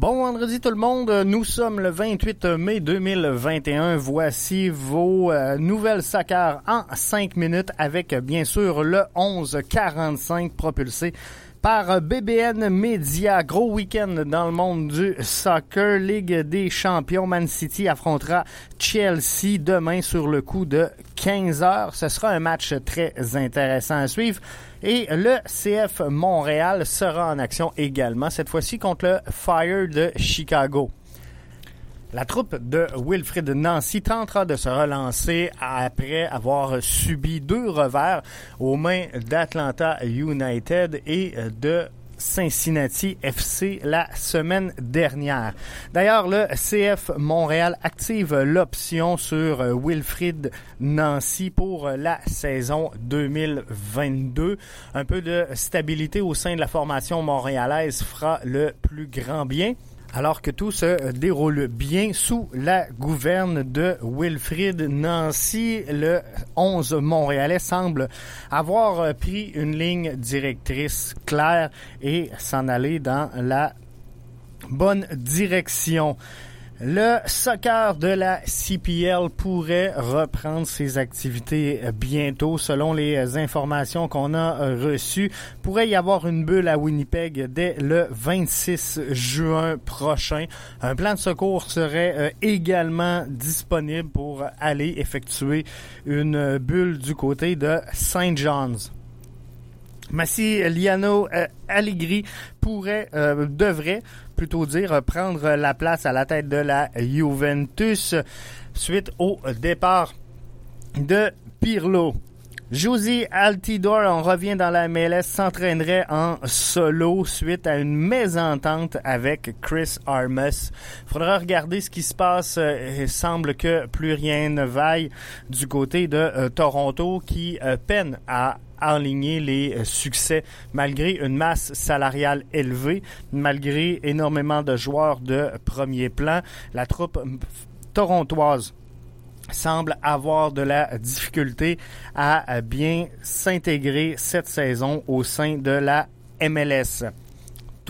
Bon vendredi tout le monde, nous sommes le 28 mai 2021. Voici vos euh, nouvelles soccer en 5 minutes avec bien sûr le 11-45 propulsé par BBN Media. Gros week-end dans le monde du soccer. Ligue des champions. Man City affrontera Chelsea demain sur le coup de 15 heures. Ce sera un match très intéressant à suivre. Et le CF Montréal sera en action également, cette fois-ci contre le Fire de Chicago. La troupe de Wilfrid Nancy tentera de se relancer après avoir subi deux revers aux mains d'Atlanta United et de Cincinnati FC la semaine dernière. D'ailleurs, le CF Montréal active l'option sur Wilfrid Nancy pour la saison 2022. Un peu de stabilité au sein de la formation montréalaise fera le plus grand bien alors que tout se déroule bien sous la gouverne de Wilfrid Nancy. Le 11 Montréalais semble avoir pris une ligne directrice claire et s'en aller dans la bonne direction. Le soccer de la CPL pourrait reprendre ses activités bientôt. Selon les informations qu'on a reçues, pourrait y avoir une bulle à Winnipeg dès le 26 juin prochain. Un plan de secours serait euh, également disponible pour aller effectuer une bulle du côté de St. John's. Liano euh, Allegri pourrait, euh, devrait plutôt dire, prendre la place à la tête de la Juventus suite au départ de Pirlo. Josie Altidore, on revient dans la MLS, s'entraînerait en solo suite à une mésentente avec Chris Armas. Faudra regarder ce qui se passe. Il semble que plus rien ne vaille du côté de euh, Toronto qui euh, peine à aligner les euh, succès malgré une masse salariale élevée, malgré énormément de joueurs de premier plan. La troupe torontoise semble avoir de la difficulté à bien s'intégrer cette saison au sein de la MLS.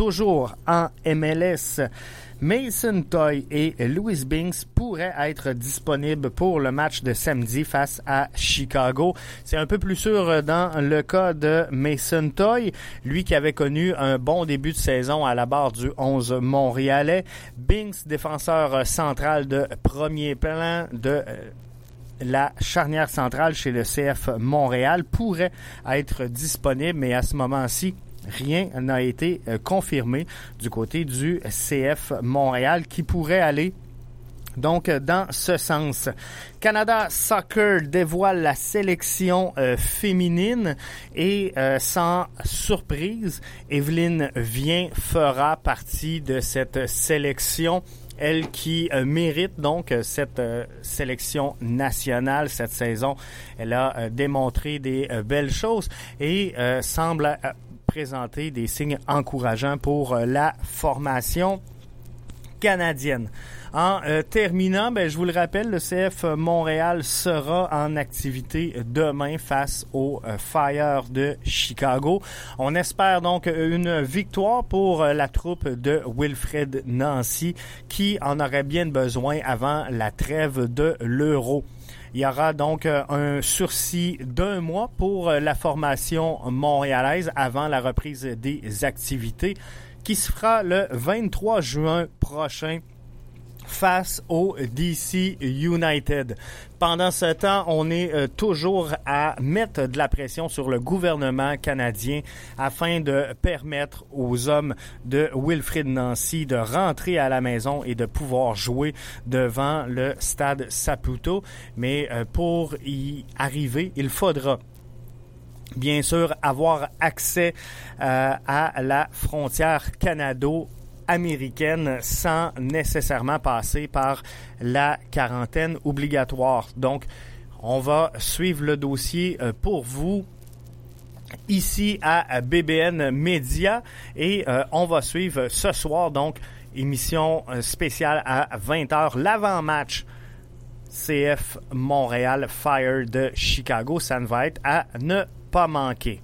Toujours en MLS, Mason Toy et Louis Binks pourraient être disponibles pour le match de samedi face à Chicago. C'est un peu plus sûr dans le cas de Mason Toy, lui qui avait connu un bon début de saison à la barre du 11 montréalais. Binks, défenseur central de premier plan de euh, la charnière centrale chez le CF Montréal pourrait être disponible, mais à ce moment-ci, rien n'a été euh, confirmé du côté du CF Montréal qui pourrait aller donc, dans ce sens, Canada Soccer dévoile la sélection euh, féminine et euh, sans surprise, Evelyne Vient fera partie de cette sélection elle qui mérite donc cette sélection nationale cette saison. Elle a démontré des belles choses et semble présenter des signes encourageants pour euh, la formation canadienne. En euh, terminant, ben, je vous le rappelle, le CF Montréal sera en activité demain face au euh, Fire de Chicago. On espère donc une victoire pour la troupe de Wilfred Nancy qui en aurait bien besoin avant la trêve de l'Euro. Il y aura donc euh, un sursis d'un mois pour euh, la formation montréalaise avant la reprise des activités qui se fera le 23 juin prochain face au DC United. Pendant ce temps, on est euh, toujours à mettre de la pression sur le gouvernement canadien afin de permettre aux hommes de Wilfrid Nancy de rentrer à la maison et de pouvoir jouer devant le stade Saputo. Mais euh, pour y arriver, il faudra bien sûr avoir accès euh, à la frontière canado américaine sans nécessairement passer par la quarantaine obligatoire. Donc, on va suivre le dossier euh, pour vous ici à BBN Media et euh, on va suivre ce soir donc émission euh, spéciale à 20h l'avant-match CF Montréal Fire de Chicago. Ça ne va être à ne pas manquer.